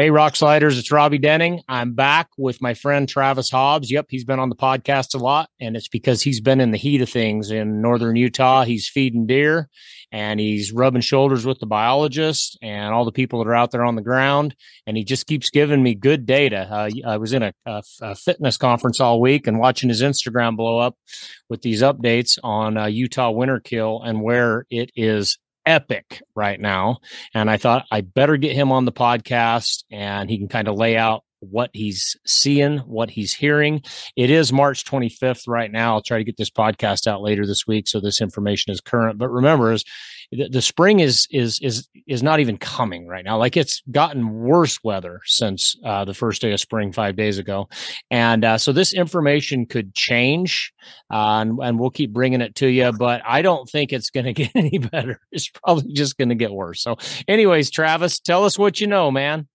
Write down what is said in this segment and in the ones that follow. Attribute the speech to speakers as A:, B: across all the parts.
A: Hey, Rock Sliders, it's Robby Denning. I'm back with my friend Travis Hobbs. Yep, he's been on the podcast a lot, and it's because he's been in the heat of things in northern Utah. He's feeding deer and he's rubbing shoulders with the biologists and all the people that are out there on the ground. And he just keeps giving me good data. Uh, I was in a, a, a, fitness conference all week and watching his Instagram blow up with these updates on uh, Utah winter kill and where it is epic right now. And I thought I better get him on the podcast and he can kind of lay out what he's seeing, what he's hearing. It is March 25th right now. I'll try to get this podcast out later this week so this information is current. But remember, is the spring is is is is not even coming right now. Like it's gotten worse weather since uh, the first day of spring five days ago, and uh, so this information could change, uh, and, and we'll keep bringing it to you. But I don't think it's going to get any better. It's probably just going to get worse. So, anyways, Travis, tell us what you know, man.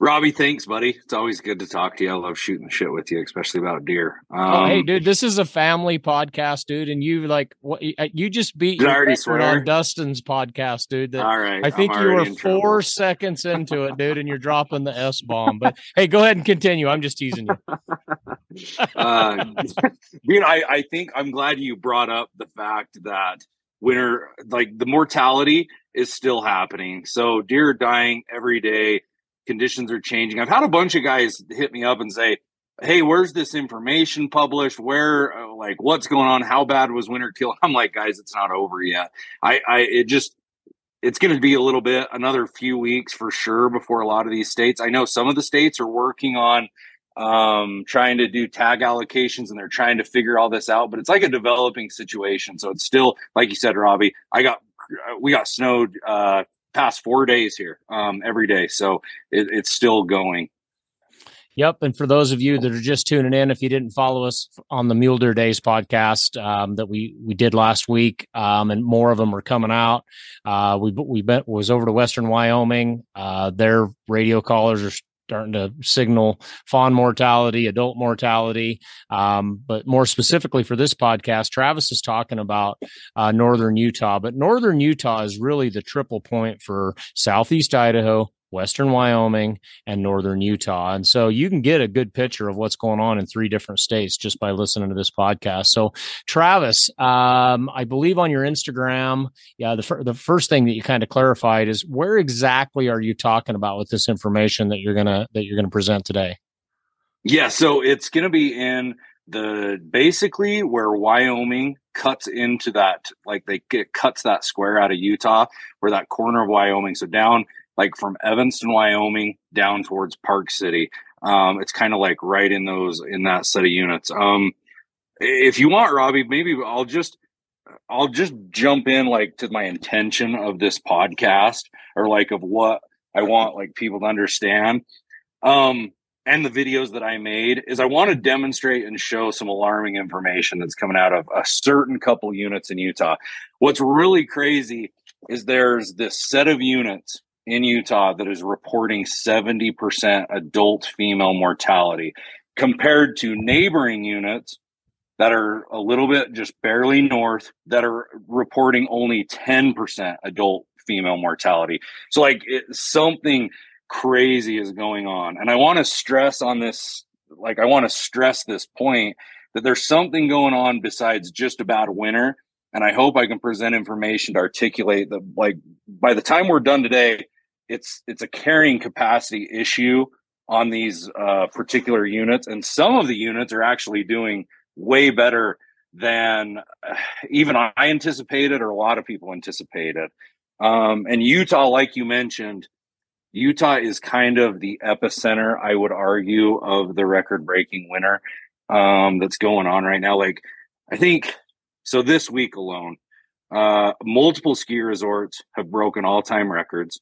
B: Robby, thanks, buddy. It's always good to talk to you. I love shooting shit with you, especially about deer.
A: Um, oh, hey, um, dude, this is a family podcast, dude, and you like what you just beat
B: you already swear
A: on Dustin's podcast, dude.
B: That, All right,
A: I think you were four trouble. seconds into it, dude, and you're dropping the s bomb. But hey, go ahead and continue. I'm just teasing you.
B: uh, I, I think I'm glad you brought up the fact that winter, like the mortality, is still happening. So deer are dying every day conditions are changing. I've had a bunch of guys hit me up and say, "Hey, where's this information published? Where, uh, like, what's going on? How bad was winter kill?" I'm like, guys, it's not over yet. I, I, it just, it's going to be a little bit, another few weeks for sure before a lot of these states. I know some of the states are working on um trying to do tag allocations and they're trying to figure all this out but it's like a developing situation so it's still like you said robby i got we got snowed uh past four days here um, every day. So it, it's still going.
A: Yep. And for those of you that are just tuning in, if you didn't follow us on the Mule Days podcast um, that we we did last week, um, and more of them are coming out. Uh, we we was over to Western Wyoming. Uh, their radio callers are starting to signal fawn mortality, adult mortality. Um, but more specifically for this podcast, Travis is talking about uh, northern Utah. But northern Utah is really the triple point for southeast Idaho, western Wyoming, and northern Utah. And so you can get a good picture of what's going on in three different states just by listening to this podcast. So, Travis, um, I believe on your Instagram, yeah, the, fir- the first thing that you kind of clarified is where exactly are you talking about with this information that you're gonna that you're gonna present today?
B: Yeah, so it's gonna be in the basically where Wyoming cuts into that, like they get cuts that square out of Utah, where that corner of Wyoming. So down like from Evanston, Wyoming, down towards Park City. Um, it's kind of like right in those in that set of units. Um, if you want, Robby, maybe I'll just I'll just jump in like to my intention of this podcast or like of what I want like people to understand. Um, and the videos that I made is I want to demonstrate and show some alarming information that's coming out of a certain couple units in Utah. What's really crazy is there's this set of units in Utah that is reporting 70% adult female mortality compared to neighboring units that are a little bit just barely north that are reporting only 10% adult female mortality. So, like, it, something crazy is going on. And I want to stress on this, like, I want to stress this point that there's something going on besides just a bad winter. And I hope I can present information to articulate that, like, by the time we're done today, it's it's a carrying capacity issue on these uh, particular units, and some of the units are actually doing way better than even I anticipated or a lot of people anticipated. Um, and Utah, like you mentioned, Utah is kind of the epicenter, I would argue, of the record-breaking winter um, that's going on right now. Like, I think so. This week alone, uh, multiple ski resorts have broken all-time records.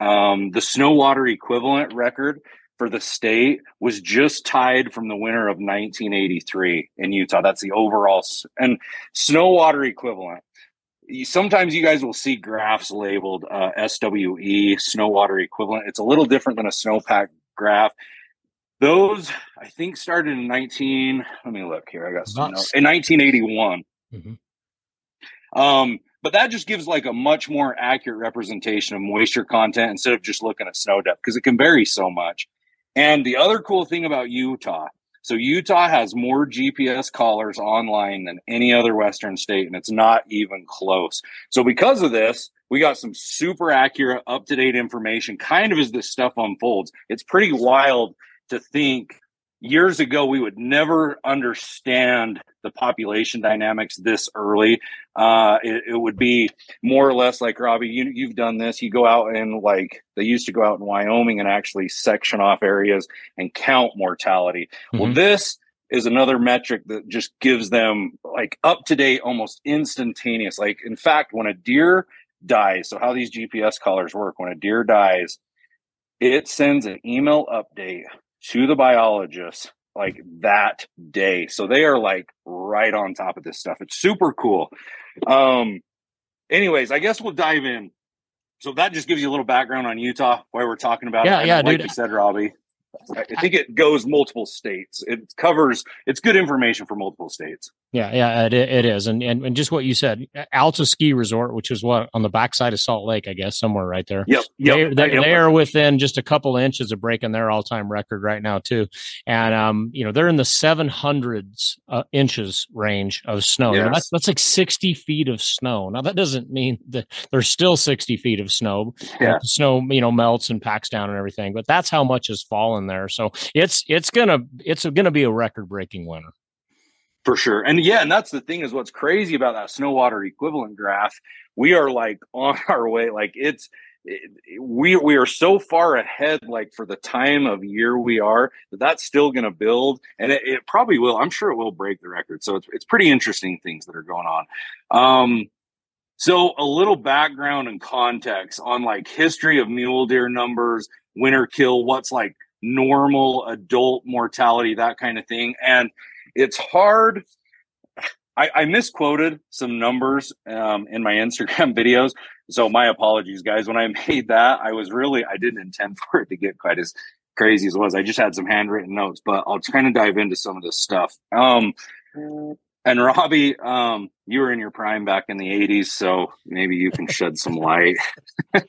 B: Um, the snow water equivalent record for the state was just tied from the winter of 1983 in Utah. That's the overall and snow water equivalent. Sometimes you guys will see graphs labeled uh, SWE, snow water equivalent. It's a little different than a snowpack graph. Those I think started in 19. Let me look here. I got some notes. in 1981. Mm-hmm. Um, but that just gives like a much more accurate representation of moisture content instead of just looking at snow depth because it can vary so much. And the other cool thing about Utah, so Utah has more GPS collars online than any other Western state, and it's not even close. So because of this, we got some super accurate, up to date information. Kind of as this stuff unfolds, it's pretty wild to think years ago we would never understand the population dynamics this early. Uh, it, it, would be more or less like robby you, you've done this. You go out and like they used to go out in wyoming and actually section off areas and count mortality. Mm-hmm. well this is another metric that just gives them like up to date almost instantaneous. Like in fact when a deer dies so how these gps collars work when a deer dies it sends an email update to the biologists like that day. So they are like right on top of this stuff. It's super cool. Um anyways, I guess we'll dive in. So that just gives you a little background on Utah, why we're talking about
A: yeah,
B: it.
A: Yeah,
B: like
A: dude.
B: you said, Robby. I think it goes multiple states. It covers. It's good information for multiple states.
A: Yeah, yeah, it, it is, and, and and just what you said, Alta Ski Resort, which is what on the backside of Salt Lake, I guess, somewhere right there.
B: Yep,
A: yep. They, they, yep. they are within just a couple inches of breaking their all time record right now too, and um, you know they're in the seven hundreds uh, inches range of snow. Yes. that's that's like sixty feet of snow. Now that doesn't mean that there's still sixty feet of snow.
B: Yeah,
A: snow you know melts and packs down and everything, but that's how much has fallen there. So it's it's gonna it's gonna be a record breaking winter
B: for sure. And yeah, and that's the thing is what's crazy about that snow water equivalent graph. We are like on our way. Like it's we we are so far ahead. Like for the time of year we are, that that's still going to build, and it, it, probably will. I'm sure it will break the record. So it's it's pretty interesting things that are going on. Um, so a little background and context on like history of mule deer numbers, winter kill, what's like normal adult mortality, that kind of thing, and it's hard. I, I misquoted some numbers um, in my Instagram videos, so my apologies, guys. When I made that, I was really I didn't intend for it to get quite as crazy as it was. I just had some handwritten notes, but I'll kind of dive into some of this stuff. Um, and Robby, um, you were in your prime back in the 80s, so maybe you can shed some light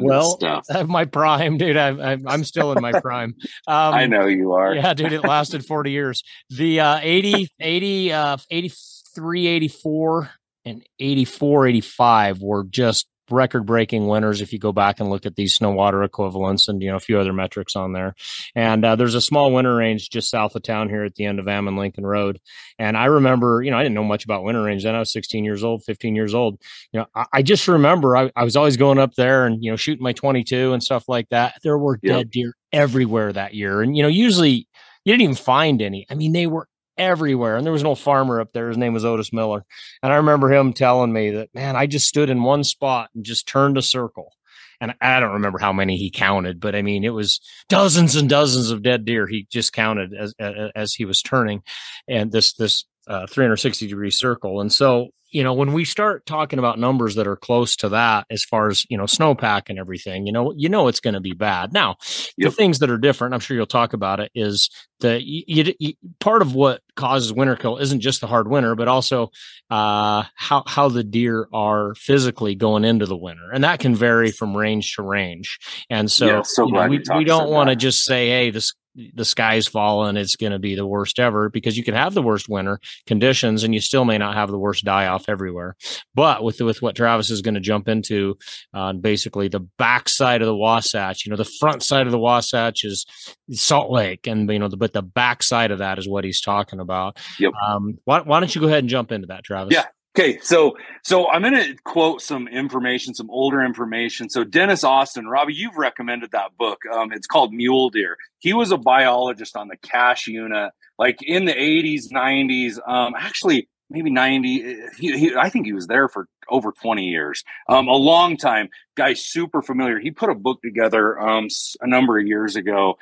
A: well, stuff. my prime, dude. I'm I'm still in my prime.
B: Um, I know you are.
A: Yeah, dude. It lasted 40 years. The uh, 80, 80, uh, 83, 84, and 84, 85 were just record breaking winners if you go back and look at these snow water equivalents and you know a few other metrics on there. And uh, there's a small winter range just south of town here at the end of ammon lincoln road. And i remember you know i didn't know much about winter range then. I was 16 years old 15 years old. You know i, I just remember I, I, was always going up there and you know shooting my 22 and stuff like that. There were yep. dead deer everywhere that year. And you know usually you didn't even find any. I mean they were everywhere. And there was an old farmer up there. His name was Otis Miller. And I remember him telling me that, man, I just stood in one spot and just turned a circle. And I don't remember how many he counted, but I mean, it was dozens and dozens of dead deer he just counted as, as he was turning and this, this, uh, 360 degree circle. And so you know, when we start talking about numbers that are close to that, as far as you know, snowpack and everything, you know, you know it's going to be bad. Now, yep. the things that are different, I'm sure you'll talk about it, is the you, you, part of what causes winter kill isn't just the hard winter, but also uh, how how the deer are physically going into the winter, and that can vary from range to range. And so, yeah, so you know, we, we don't want to just say, hey, this the sky's falling, it's going to be the worst ever because you can have the worst winter conditions and you still may not have the worst die off everywhere. But with with what Travis is going to jump into, uh, basically the back side of the Wasatch, you know, the front side of the Wasatch is Salt Lake, and you know, the, but the back side of that is what he's talking about.
B: Yep.
A: Um, why, why don't you go ahead and jump into that, Travis?
B: Yeah. Okay, so so I'm going to quote some information, some older information. So Dennis Austin, Robby, you've recommended that book. Um, it's called Mule Deer. He was a biologist on the Cache unit, like in the 80s, 90s. Um, actually, maybe 90. He, he, I think he was there for over 20 years. Um, a long time. Guy, super familiar. He put a book together um, a number of years ago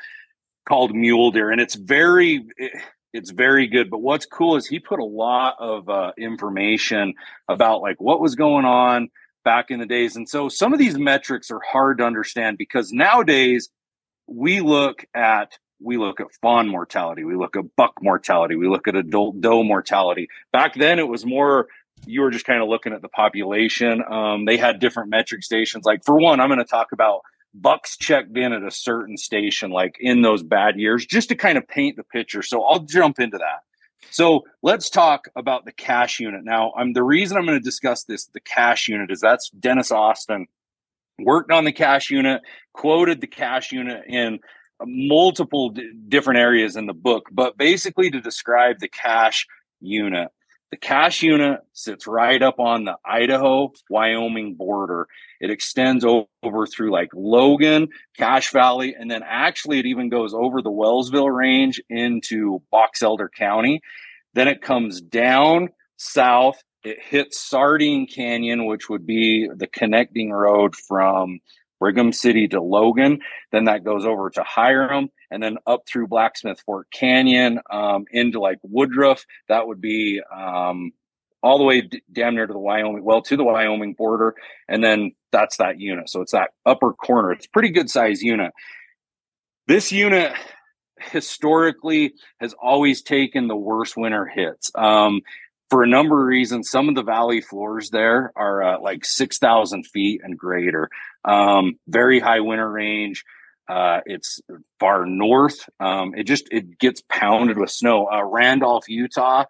B: called Mule Deer, and it's very. It, it's very good. But what's cool is he put a lot of uh, information about like what was going on back in the days. And so some of these metrics are hard to understand because nowadays we look at we look at fawn mortality, we look at buck mortality, we look at adult doe mortality. Back then it was more you were just kind of looking at the population. Um, they had different metric stations. Like for one, I'm going to talk about bucks checked in at a certain station, like in those bad years, just to kind of paint the picture. So I'll jump into that. So let's talk about the Cache unit. Now, I'm the reason I'm going to discuss this, the Cache unit, is that's Dennis Austin worked on the Cache unit, quoted the Cache unit in multiple d- different areas in the book, but basically to describe the Cache unit. The Cache unit sits right up on the Idaho Wyoming border. It extends over through like Logan, Cache Valley, and then actually it even goes over the Wellsville Range into Box Elder County. Then it comes down south. It hits Sardine Canyon, which would be the connecting road from Brigham City to Logan. Then that goes over to Hyrum and then up through Blacksmith Fork Canyon um, into like Woodruff. That would be um, all the way d- damn near to the Wyoming, well, to the Wyoming border. And then that's that unit. So it's that upper corner. It's a pretty good size unit. This unit historically has always taken the worst winter hits. Um, for a number of reasons. Some of the valley floors there are uh, like 6,000 feet and greater. Um, very high winter range. Uh, it's far north. Um, it just it gets pounded with snow. Uh, Randolph, Utah,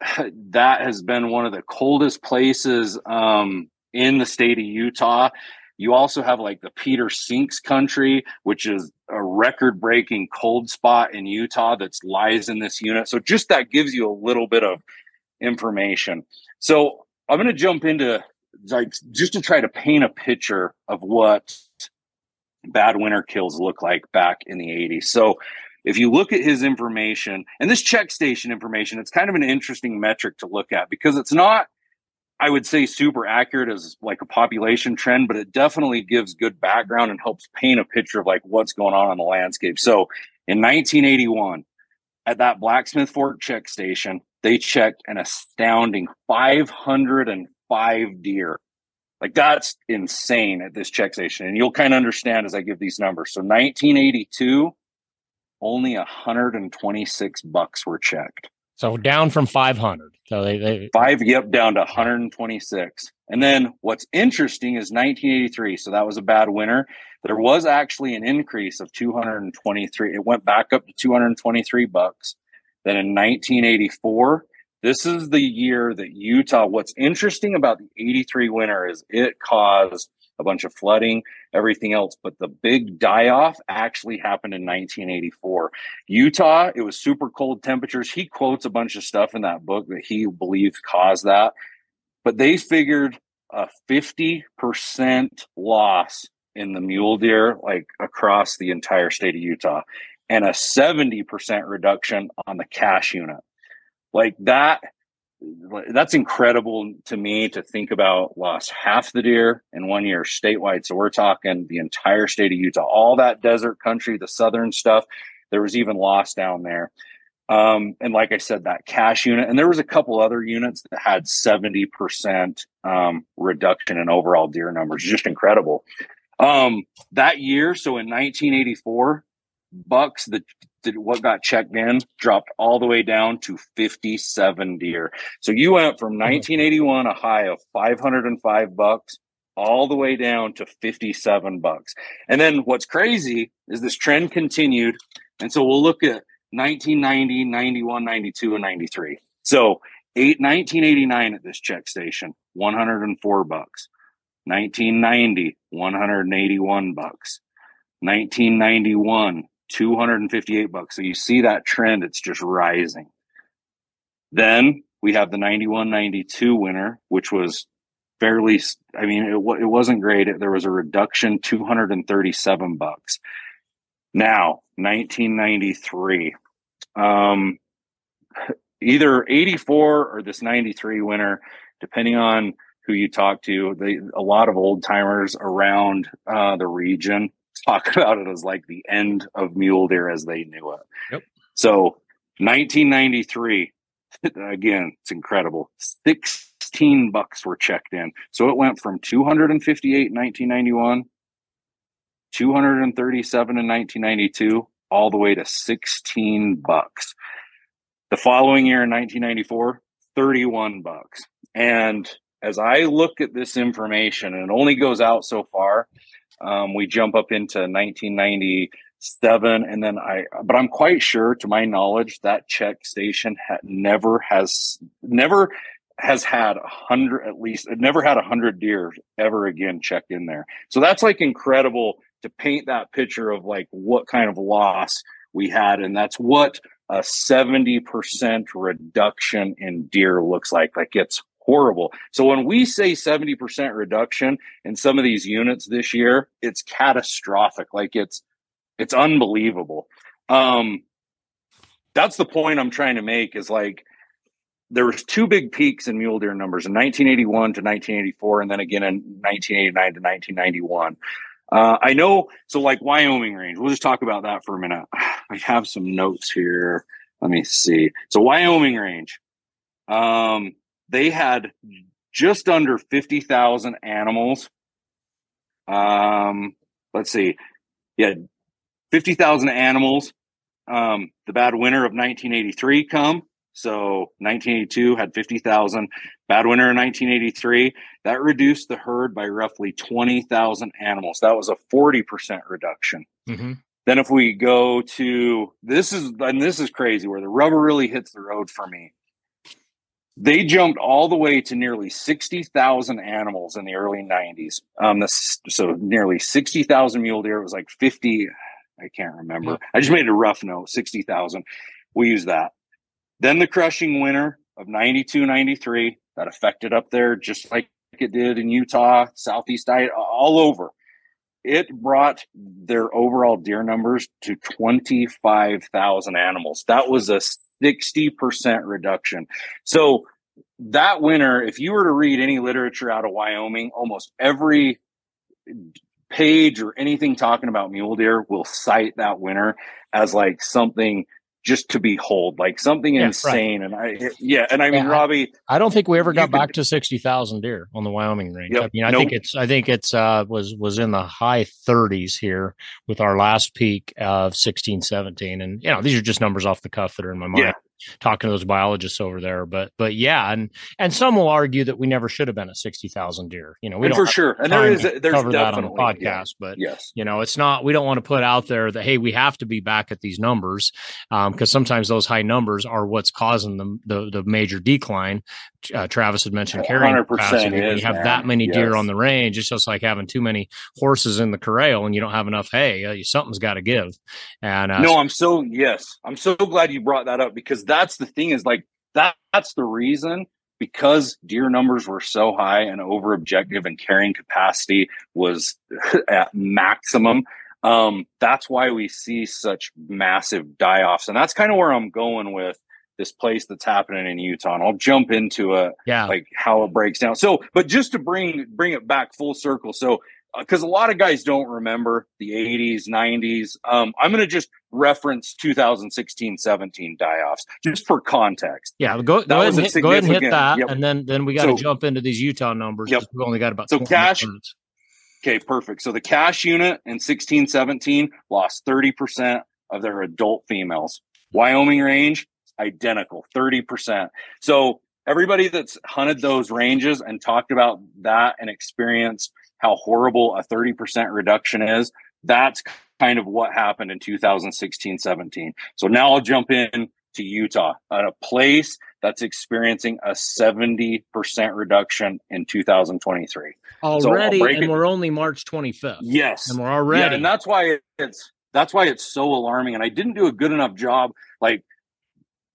B: that has been one of the coldest places um, in the state of Utah. You also have like the Peter Sinks country, which is a record breaking cold spot in Utah that lies in this unit. So just that gives you a little bit of information. So I'm going to jump into like just to try to paint a picture of what bad winter kills look like back in the 80s. So if you look at his information and this check station information, it's kind of an interesting metric to look at because it's not, I would say, super accurate as like a population trend, but it definitely gives good background and helps paint a picture of like what's going on on the landscape. So in 1981, at that Blacksmith Fork check station, they checked an astounding 505 deer. Like that's insane at this check station. And you'll kind of understand as I give these numbers. So 1982, only 126 bucks were checked.
A: So down from 500. So they, they
B: five, yep, down to 126. And then what's interesting is 1983. So that was a bad winter. There was actually an increase of 223. It went back up to 223 bucks. Then in 1984, this is the year that Utah, what's interesting about the 83 winter is it caused a bunch of flooding, everything else. But the big die off actually happened in 1984. Utah, it was super cold temperatures. He quotes a bunch of stuff in that book that he believes caused that. But they figured a 50% loss in the mule deer, like across the entire state of Utah and a 70% reduction on the Cache unit. Like that, that's incredible to me to think about lost half the deer in one year statewide. So we're talking the entire state of Utah, all that desert country, the southern stuff. There was even lost down there. Um, and like I said, that Cache unit, and there was a couple other units that had 70% um, reduction in overall deer numbers. Just incredible. Um, that year, so in 1984, bucks that did what got checked in dropped all the way down to 57 deer. So you went from mm-hmm. 1981 a high of 505 bucks all the way down to 57 bucks. And then what's crazy is this trend continued. And so we'll look at 1990, 91, 92 and 93. So eight, 1989 at this check station, 104 bucks. 1990, 181 bucks. 1991, 258 bucks. So you see that trend, it's just rising. Then we have the 91 92 winner, which was fairly, I mean, it, it wasn't great. There was a reduction, 237 bucks. Now, 1993, um, either 84 or this 93 winner, depending on who you talk to, they, a lot of old timers around uh, the region talk about it as like the end of mule deer as they knew it. Yep. So 1993, again, it's incredible. 16 bucks were checked in. So it went from 258 in 1991, 237 in 1992, all the way to 16 bucks. The following year in 1994, 31 bucks. And as I look at this information, and it only goes out so far, um, we jump up into 1997, and then I, but I'm quite sure, to my knowledge, that check station had never has never has had a hundred at least. It never had a hundred deer ever again checked in there. So that's like incredible to paint that picture of like what kind of loss we had, and that's what a 70% reduction in deer looks like. Like it's horrible. So when we say 70% reduction in some of these units this year, it's catastrophic. Like it's it's unbelievable. Um that's the point I'm trying to make is like there was two big peaks in mule deer numbers in 1981 to 1984 and then again in 1989 to 1991. Uh, I know, so like Wyoming range, we'll just talk about that for a minute. I have some notes here. Let me see. So Wyoming range, um, they had just under 50,000 animals. Um, let's see. Yeah, 50,000 animals. Um, the bad winter of 1983 come. So 1982 had 50,000. Bad winter in 1983. That reduced the herd by roughly 20,000 animals. That was a 40% reduction. Mm-hmm. Then if we go to this is and this is crazy where the rubber really hits the road for me. They jumped all the way to nearly 60,000 animals in the early 90s. Um, this, so nearly 60,000 mule deer. It was like 50, I can't remember. I just made a rough note, 60,000. We use that. Then the crushing winter of 92, 93, that affected up there just like it did in Utah, Southeast, all over. It brought their overall deer numbers to 25,000 animals. That was a 60% reduction. So that winter, if you were to read any literature out of Wyoming, almost every page or anything talking about mule deer will cite that winter as like something just to behold, like something yeah, insane. Right. And I, yeah, and I mean, yeah, Robby,
A: I, I, don't think we ever got back to sixty thousand deer on the Wyoming range. Yep, I mean, I nope. think it's, I think it's, uh, was was in the high thirties here with our last peak of 16, 17. and you know, these are just numbers off the cuff that are in my mind. Yeah talking to those biologists over there. But but yeah, and and some will argue that we never should have been at sixty thousand deer. You know, we
B: and
A: don't
B: for sure, and there is there's cover that on
A: the podcast. Yeah. But
B: yes,
A: you know, it's not. We don't want to put out there that hey, we have to be back at these numbers because um, sometimes those high numbers are what's causing the the, the major decline. Uh, Travis had mentioned carrying capacity. Is, you have man. that many yes. deer on the range, it's just like having too many horses in the corral, and you don't have enough hay. Uh, something's got to give. And
B: uh, no, I'm so yes, I'm so glad you brought that up because that's the thing is like that, that's the reason because deer numbers were so high and over objective and carrying capacity was at maximum. Um, that's why we see such massive die offs. And that's kind of where I'm going with this place that's happening in Utah. And I'll jump into it,
A: yeah,
B: like how it breaks down. So, but just to bring bring it back full circle. So because uh, a lot of guys don't remember the 80s 90s um, i'm going to just reference 2016 17 die-offs just for context
A: yeah go, go ahead, and hit, go ahead and hit that yep. and then then we got to so, jump into these utah numbers yep. we've only got about
B: so cash minutes. okay perfect so the Cache unit in 16 17 lost 30% of their adult females wyoming range identical 30% so everybody that's hunted those ranges and talked about that and experienced how horrible a 30% reduction is. That's kind of what happened in 2016 17. So now I'll jump in to Utah, at a place that's experiencing a 70% reduction in 2023.
A: Already, so and it. we're only March 25th.
B: Yes.
A: And we're already. Yeah,
B: and that's why it's that's why it's so alarming. And I didn't do a good enough job like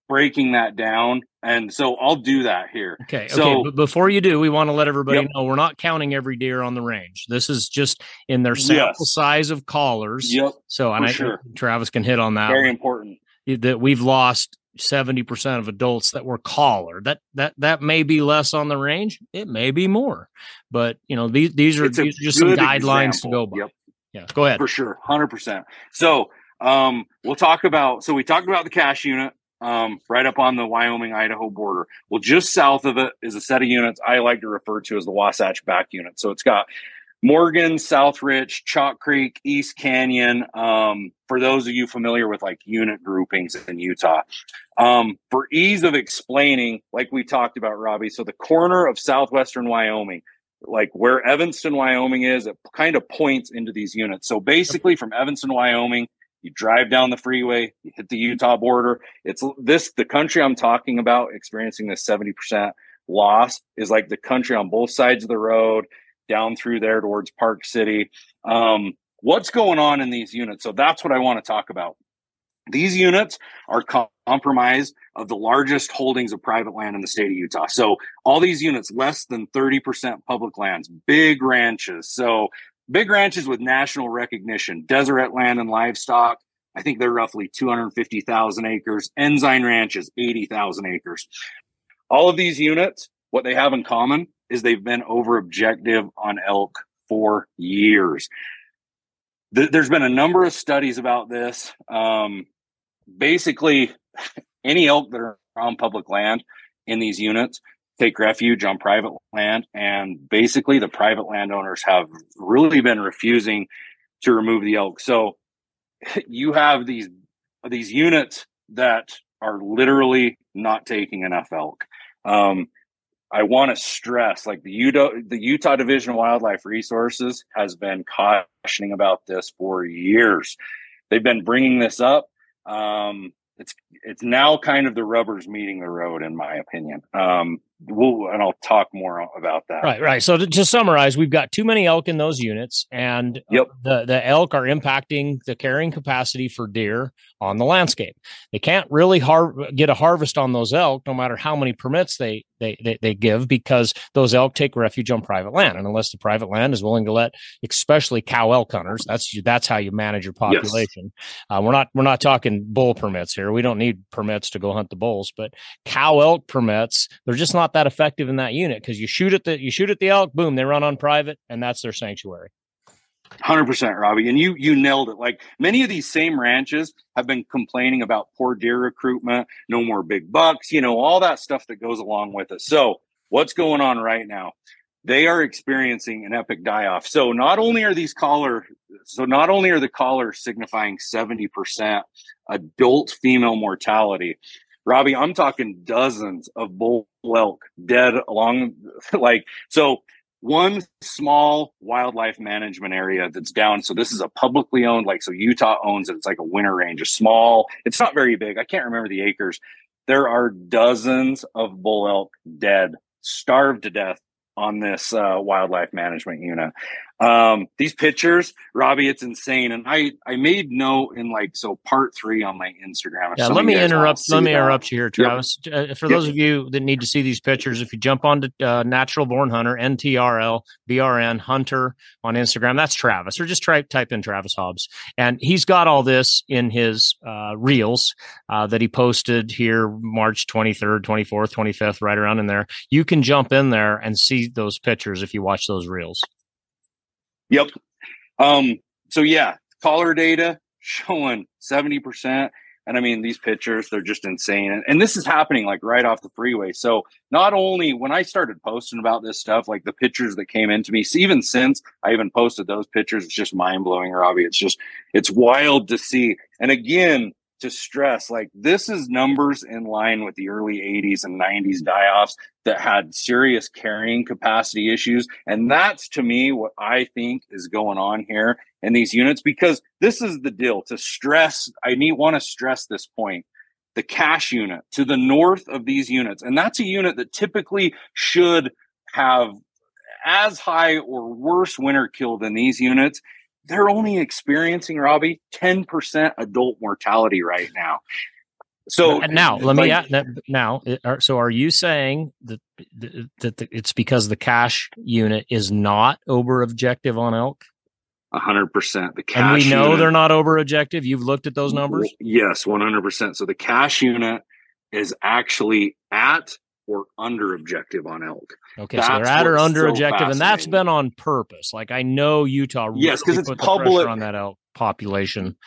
B: breaking that down. And so I'll do that here.
A: Okay.
B: So,
A: okay. But before you do, we want to let everybody yep. know we're not counting every deer on the range. This is just in their sample yes. size of callers.
B: Yep.
A: So, and I sure. Travis can hit on that.
B: Very one. important.
A: That we've lost 70% of adults that were collar. That that that may be less on the range. It may be more. But, you know, these these are, these are just some guidelines example. to go by. Yep. Yeah. Go ahead.
B: For sure. 100%. So, um, we'll talk about so we talked about the Cache unit um, right up on the Wyoming Idaho border. Well, just south of it is a set of units I like to refer to as the Wasatch Back unit. So it's got Morgan, South Rich, Chalk Creek, East Canyon. Um, for those of you familiar with like unit groupings in Utah, um, for ease of explaining, like we talked about, Robby. So the corner of southwestern Wyoming, like where Evanston, Wyoming is, it kind of points into these units. So basically, from Evanston, Wyoming, you drive down the freeway, you hit the Utah border. It's this the country I'm talking about experiencing this 70% loss is like the country on both sides of the road down through there towards Park City. Um, what's going on in these units? So that's what I want to talk about. These units are compromised of the largest holdings of private land in the state of Utah. So all these units, less than 30% public lands, big ranches. So big ranches with national recognition, Deseret Land and Livestock. I think they're roughly 250,000 acres. Ensign Ranches, 80,000 acres. All of these units, what they have in common is they've been over objective on elk for years. Th- there's been a number of studies about this. Um, basically, any elk that are on public land in these units take refuge on private land. And basically, the private landowners have really been refusing to remove the elk. So you have these these units that are literally not taking enough elk. Um, I want to stress, like the Utah, the Utah Division of Wildlife Resources has been cautioning about this for years. They've been bringing this up. Um, it's it's now kind of the rubber's meeting the road, in my opinion. Um, we'll and I'll talk more about that.
A: Right, right. So to, to, summarize, we've got too many elk in those units, and
B: yep.
A: the the elk are impacting the carrying capacity for deer on the landscape. They can't really har- get a harvest on those elk, no matter how many permits they, they they they give, because those elk take refuge on private land, and unless the private land is willing to let, especially cow elk hunters, that's that's how you manage your population. Yes. Uh, we're not we're not talking bull permits here. We don't need permits to go hunt the bulls, but cow elk permits, they're just not not that effective in that unit because you shoot at the you shoot at the elk, boom, they run on private, and that's their sanctuary.
B: Hundred percent, Robby, and you you nailed it. Like many of these same ranches have been complaining about poor deer recruitment, no more big bucks, you know, all that stuff that goes along with it. So, what's going on right now? They are experiencing an epic die off. So, not only are these collar, so not only are the collars signifying seventy percent adult female mortality, Robby, I'm talking dozens of bull elk dead along like so one small wildlife management area that's down. So this is a publicly owned, like so Utah owns it. It's like a winter range, a small, it's not very big. I can't remember the acres. There are dozens of bull elk dead, starved to death on this uh, wildlife management unit. Um, these pictures, Robby, it's insane. And I, I made note in like, so part three on my Instagram.
A: Yeah, let me interrupt. Let me that. interrupt you here, Travis. Yep. Uh, for yep. those of you that need to see these pictures, if you jump onto uh, Natural Born Hunter, NTRL, BRN Hunter on Instagram, that's Travis, or just try type in Travis Hobbs. And he's got all this in his uh, reels uh, that he posted here March 23rd, 24th, 25th, right around in there. You can jump in there and see those pictures if you watch those reels.
B: Yep. Um, so yeah, caller data showing 70%. And I mean, these pictures, they're just insane. And, and, this is happening like right off the freeway. So not only when I started posting about this stuff, like the pictures that came into me, even since I even posted those pictures, it's just mind blowing, Robby. It's just, it's wild to see. And again, to stress like this is numbers in line with the early 80s and 90s die-offs that had serious carrying capacity issues. And that's to me what i think is going on here in these units because this is the deal. To stress i need want to stress this point. The Cache unit to the north of these units and that's a unit that typically should have as high or worse winter kill than these units they're only experiencing Robby 10% adult mortality right now. So and
A: now let me add, now. So are you saying that that it's because the Cache unit is not over objective on elk?
B: hundred percent. The
A: cache and we know unit, they're not over objective. You've looked at those numbers.
B: Yes, one hundred percent. So the Cache unit is actually at or under objective on elk.
A: Okay, that's so they're at or under so objective, and that's been on purpose. Like I know Utah,
B: yes, because it's public
A: on that elk population.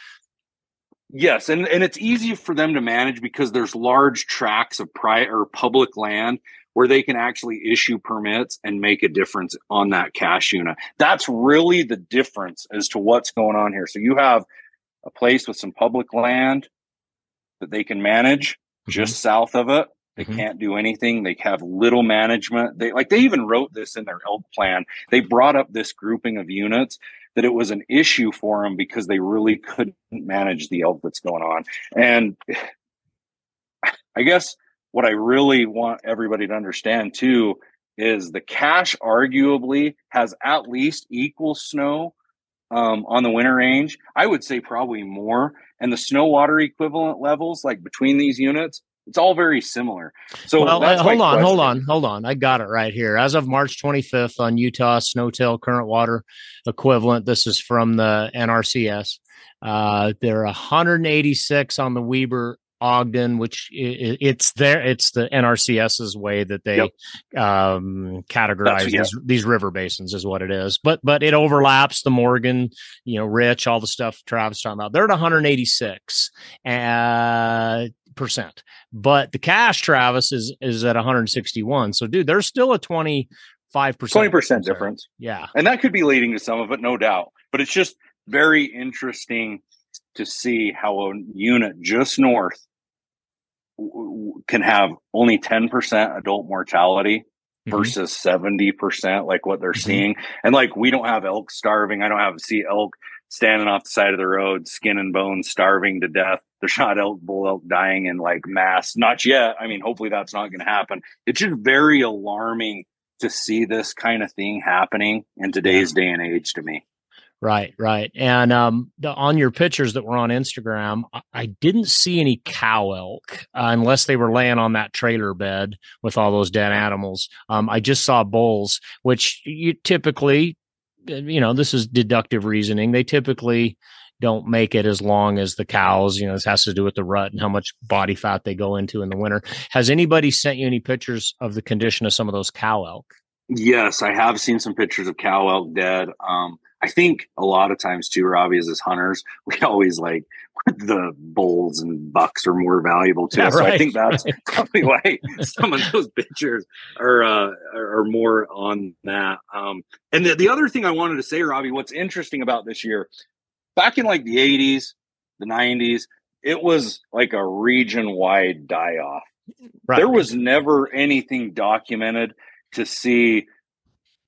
B: Yes, and and it's easy for them to manage because there's large tracts of private or public land where they can actually issue permits and make a difference on that Cache unit. That's really the difference as to what's going on here. So you have a place with some public land that they can manage mm-hmm. just south of it. They mm-hmm. can't do anything. They have little management. They like they even wrote this in their elk plan. They brought up this grouping of units that it was an issue for them because they really couldn't manage the elk that's going on. And I guess what I really want everybody to understand too is the cache arguably has at least equal snow um, on the winter range. I would say probably more. And the snow water equivalent levels, like between these units, it's all very similar. So
A: well, uh, hold on, question. hold on, hold on. I got it right here. As of March 25th on Utah SNOTEL current water equivalent, this is from the NRCS. Uh, there are 186 on the Weber Ogden, which it's there. It's the NRCS's way that they yep. um, categorize yeah. these, these, river basins, is what it is. But but it overlaps the Morgan, you know, Rich, all the stuff Travis talking about. They're at 186 uh, percent, but the Cache, Travis is is at 161. So, dude, there's still a 25 percent,
B: 20 percent difference.
A: Yeah,
B: and that could be leading to some of it, no doubt. But it's just very interesting to see how a unit just north can have only 10% adult mortality mm-hmm. versus 70% like what they're mm-hmm. seeing and like we don't have elk starving i don't have see elk standing off the side of the road skin and bones starving to death there's not elk bull elk dying in like mass. Not yet. I mean hopefully that's not going to happen. It's just very alarming to see this kind of thing happening in today's day and age to me.
A: Right, right. And um, the, on your pictures that were on Instagram, I, I didn't see any cow elk uh, unless they were laying on that trailer bed with all those dead animals. Um, I just saw bulls, which you typically, you know, this is deductive reasoning. They typically don't make it as long as the cows. You know, this has to do with the rut and how much body fat they go into in the winter. Has anybody sent you any pictures of the condition of some of those cow elk?
B: Yes, I have seen some pictures of cow elk dead. Um, I think a lot of times too, Robby, as hunters, we always like the bulls and bucks are more valuable too. Yeah, so right, I think that's right. probably why some of those pictures are uh, are more on that. Um, and the, the other thing I wanted to say, Robby, what's interesting about this year, back in like the '80s, the '90s, it was like a region wide die off. Right. There was never anything documented to see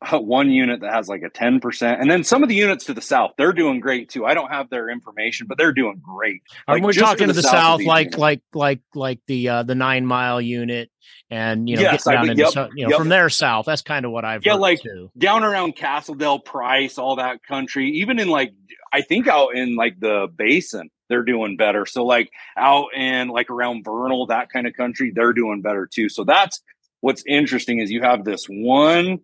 B: one unit that has like a 10% and then some of the units to the south they're doing great too i don't have their information but they're doing great
A: like, we're talking to the, south, south like units. like like like the uh the nine mile unit and you know yes, down I, yep, you know yep. from there south that's kind of what i've
B: yeah like
A: too.
B: down around Castledale price all that country even in like i think out in like the basin they're doing better so like out in like around vernal that kind of country they're doing better too so that's what's interesting is you have this one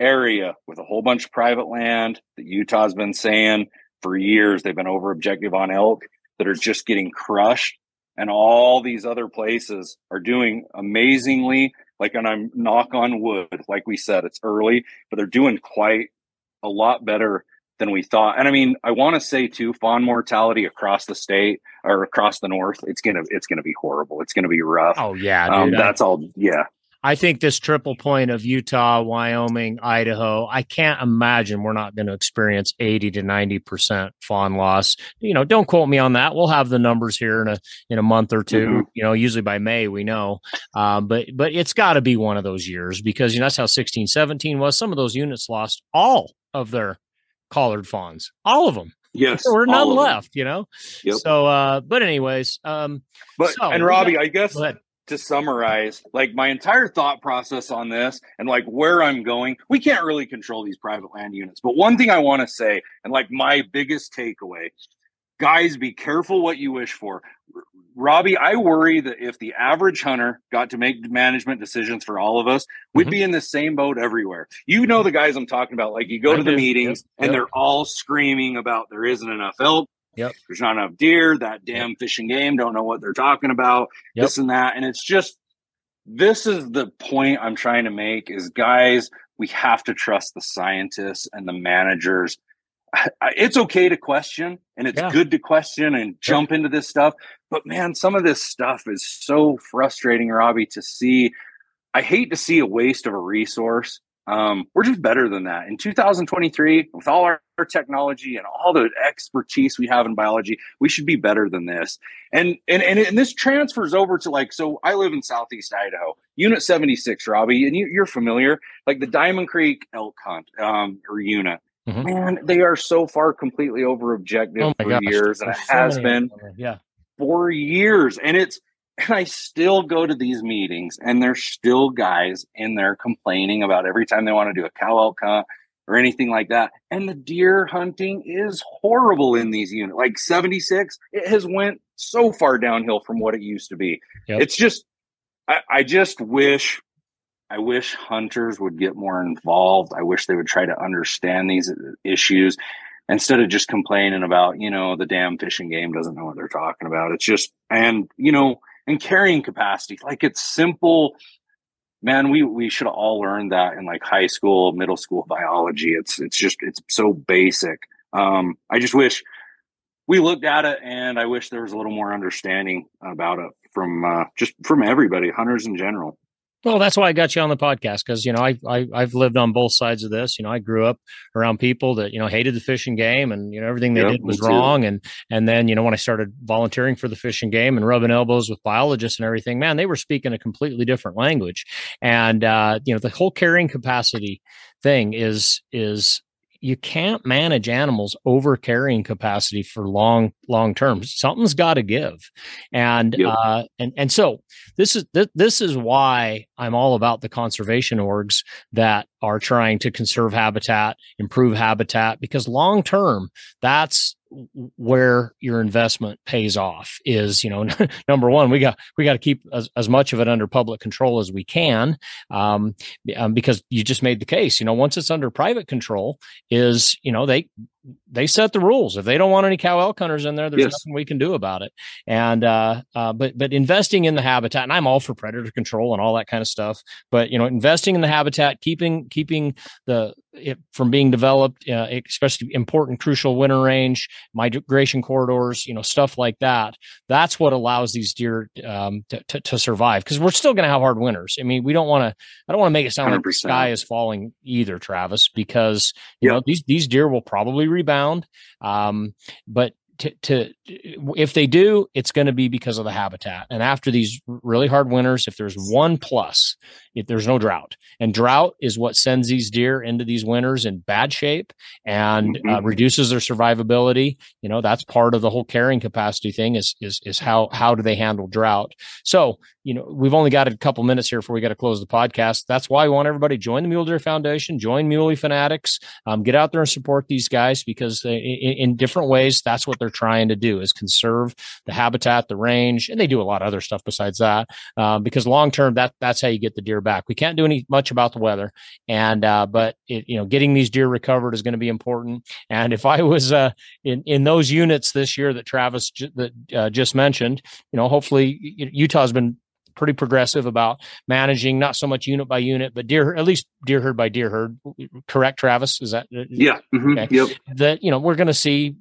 B: area with a whole bunch of private land that Utah's been saying for years they've been over objective on elk that are just getting crushed. And all these other places are doing amazingly. Like, and I'm knock on wood, like we said, it's early, but they're doing quite a lot better than we thought. And I mean, I want to say too, fawn mortality across the state or across the north, it's gonna it's gonna be horrible. It's gonna be rough.
A: Oh yeah,
B: um, that's all. Yeah,
A: I think this triple point of Utah, Wyoming, Idaho, I can't imagine we're not going to experience 80 to 90% fawn loss. You know, don't quote me on that. We'll have the numbers here in a, in a month or 2 mm-hmm. you know, usually by May, we know. Um, but, but it's got to be one of those years because, you know, that's how 16, 17 was. Some of those units lost all of their collared fawns, all of them.
B: Yes,
A: there were none left, you know. Yep. So, uh, but anyways, um,
B: but so, and Robbie, I guess to summarize like my entire thought process on this and like where I'm going, we can't really control these private land units. But one thing I want to say, and like my biggest takeaway, guys, be careful what you wish for. Robby, I worry that if the average hunter got to make management decisions for all of us, we'd mm-hmm. be in the same boat everywhere. You know the guys I'm talking about. Like you go I to the meetings yep. and yep. they're all screaming about there isn't enough elk,
A: Yep.
B: There's not enough deer. That damn Fish and Game don't know what they're talking about. Yep. This and that. And it's just this is the point I'm trying to make is guys, we have to trust the scientists and the managers. It's okay to question and it's yeah. good to question and jump yep. into this stuff. But man, some of this stuff is so frustrating, Robby, to see I hate to see a waste of a resource. Um, we're just better than that. In 2023, with all our, our, technology and all the expertise we have in biology, we should be better than this. And, and and and this transfers over to like so. I live in Southeast Idaho, Unit 76, Robby, and you, are familiar, like the Diamond Creek elk hunt um, or unit. Mm-hmm. Man, they are so far completely over objective oh for gosh. years, and There's it so has been
A: yeah
B: for years, and it's and I still go to these meetings, and there's still guys in there complaining about every time they want to do a cow elk hunt or anything like that. And the deer hunting is horrible in these units. Like 76, it has went so far downhill from what it used to be. Yep. It's just, I, I just wish I wish hunters would get more involved. I wish they would try to understand these uh, issues instead of just complaining about, you know, the damn Fish and Game doesn't know what they're talking about. It's just, and, you know, and carrying capacity. Like it's simple. Man, we we should all learn that in like high school, middle school biology. It's it's just it's so basic. Um, I just wish we looked at it, and I wish there was a little more understanding about it from uh, just from everybody, hunters in general.
A: Well, that's why I got you on the podcast because you know I, I I've lived on both sides of this. You know, I grew up around people that you know hated the Fish and Game, and you know everything they yep, did was wrong. And and then you know when I started volunteering for the Fish and Game and rubbing elbows with biologists and everything, man, they were speaking a completely different language. And uh, you know the whole carrying capacity thing is is you can't manage animals over carrying capacity for long long term something's got to give and yep. uh and and so this is th- this is why i'm all about the conservation orgs that are trying to conserve habitat improve habitat because long term that's where your investment pays off is you know number one we got we got to keep as, as much of it under public control as we can um, um, because you just made the case you know once it's under private control is you know they they set the rules. If they don't want any cow elk hunters in there, there's yes. nothing we can do about it. And uh, uh, but but investing in the habitat, and I'm all for predator control and all that kind of stuff. But you know, investing in the habitat, keeping keeping the it from being developed, uh, especially important crucial winter range, migration corridors, you know, stuff like that. That's what allows these deer um, to, to, to, survive because we're still going to have hard winters. I mean, we don't want to. I don't want to make it sound 100%. like the sky is falling either, Travis, because you yep. know these these deer will probably rebound. Um, but to, to if they do, it's going to be because of the habitat. And after these really hard winters, if there's one plus, if there's no drought, and drought is what sends these deer into these winters in bad shape and uh, mm-hmm. uh, reduces their survivability. You know, that's part of the whole carrying capacity thing. Is is is how how do they handle drought? So you know, we've only got a couple minutes here before we got to close the podcast. That's why I want everybody join the Mule Deer Foundation, join Muley Fanatics, um, get out there and support these guys because they, in, in different ways, that's what they're trying to do is conserve the habitat, the range, and they do a lot of other stuff besides that. Um, because long term, that that's how you get the deer back. We can't do any much about the weather, and uh, but it, you know, getting these deer recovered is going to be important. And if I was uh, in in those units this year that Travis j- that uh, just mentioned, you know, hopefully Utah's been pretty progressive about managing not so much unit by unit, but deer at least deer herd by deer herd. Correct, Travis? Is that
B: yeah? Mm-hmm. Okay. Yep.
A: That you know we're going to see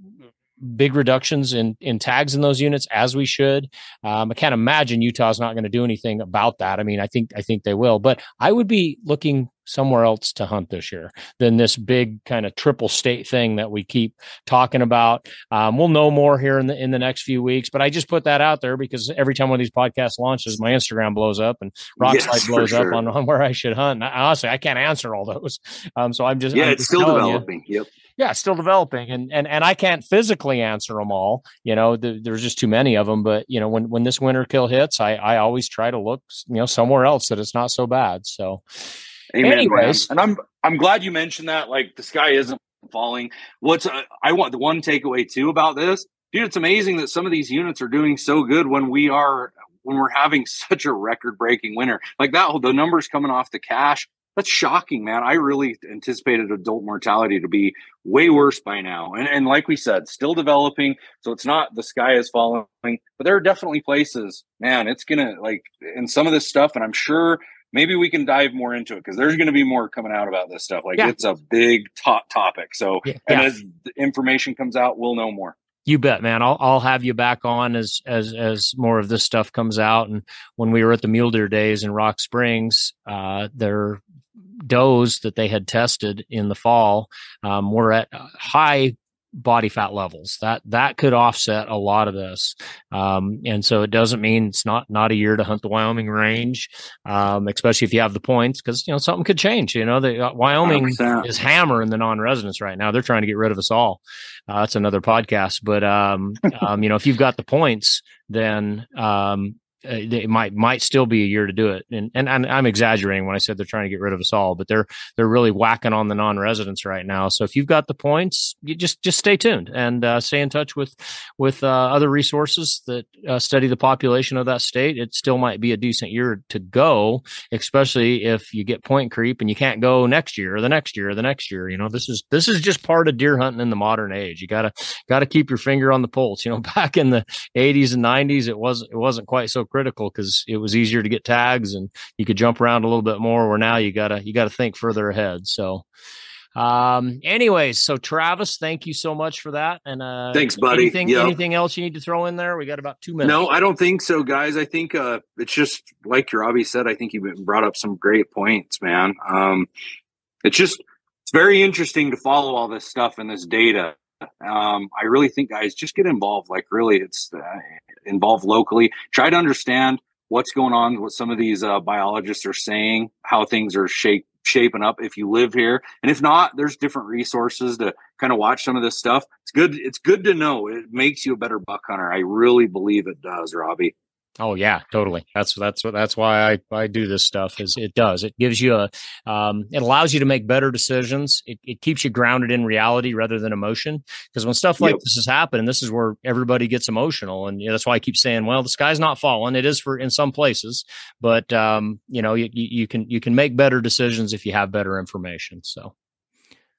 A: big reductions in in tags in those units as we should. Um, I can't imagine Utah's not going to do anything about that. I mean, I think I think they will, but I would be looking somewhere else to hunt this year than this big kind of triple state thing that we keep talking about. Um, we'll know more here in the in the next few weeks, but I just put that out there because every time one of these podcasts launches, my Instagram blows up and Rokslide yes, blows sure. up on, on where I should hunt. I, honestly, I can't answer all those, um, so I'm just
B: yeah,
A: I'm
B: it's still developing. You, yep
A: yeah, still developing, and and and I can't physically answer them all. You know, the, there's just too many of them. But you know, when when this winter kill hits, I I always try to look you know somewhere else that it's not so bad. So,
B: Amen, anyways, man. and I'm I'm glad you mentioned that. Like the sky isn't falling. What's uh, I want the one takeaway too about this, dude. It's amazing that some of these units are doing so good when we are when we're having such a record breaking winter like that. Whole the numbers coming off the Cache. That's shocking, man. I really anticipated adult mortality to be way worse by now. And, and like we said, still developing. So it's not the sky is falling, but there are definitely places, man, it's going to like in some of this stuff. And I'm sure maybe we can dive more into it because there's going to be more coming out about this stuff. Like yeah. it's a big top topic. So, yeah. and as information comes out, we'll know more.
A: You bet, man. I'll I'll have you back on as as as more of this stuff comes out. And when we were at the mule deer days in Rock Springs, uh, their does that they had tested in the fall um, were at high body fat levels. That that could offset a lot of this, um, and so it doesn't mean it's not not a year to hunt the Wyoming range, um, especially if you have the points, because you know something could change. You know, the uh, Wyoming 100%. is hammering the non-residents right now. They're trying to get rid of us all. Uh, that's another podcast, but um, um, you know, if you've got the points, then um, uh, it might might still be a year to do it. And, and and I'm exaggerating when I said they're trying to get rid of us all, but they're they're really whacking on the non-residents right now. So if you've got the points, you just just stay tuned and uh, stay in touch with with uh, other resources that uh, study the population of that state. It still might be a decent year to go, especially if you get point creep and you can't go next year or the next year or the next year. You know, this is this is just part of deer hunting in the modern age. You gotta gotta keep your finger on the pulse. You know, back in the 80s and 90s, it was it wasn't quite so critical because it was easier to get tags and you could jump around a little bit more. Where now you gotta you gotta think further ahead. So, um, anyways, so Travis, thank you so much for that. And uh,
B: thanks, buddy.
A: Anything, yep. anything else you need to throw in there? We got about two minutes.
B: No, I don't think so, guys. I think uh, it's just like your Robby said. I think you brought up some great points, man. Um, it's just it's very interesting to follow all this stuff and this data um, I really think guys just get involved. Like really, it's uh, involved locally. Try to understand what's going on, what some of these uh, biologists are saying, how things are shaping up if you live here, and if not, there's different resources to kind of watch some of this stuff. It's good. It's good to know. It makes you a better buck hunter. I really believe it does, Robby.
A: Oh yeah, totally. That's that's what that's why I, I do this stuff. Is it does it gives you a um, it allows you to make better decisions. It, it keeps you grounded in reality rather than emotion. Because when stuff like yep. this is happening, this is where everybody gets emotional, and you know, that's why I keep saying, well, the sky's not falling. It is for in some places, but um, you know, you, you can you can make better decisions if you have better information. So,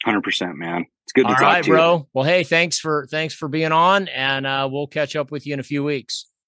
B: hundred percent, man. It's good
A: All
B: to
A: right,
B: talk to
A: bro.
B: You.
A: Well, hey, thanks for thanks for being on, and uh, we'll catch up with you in a few weeks.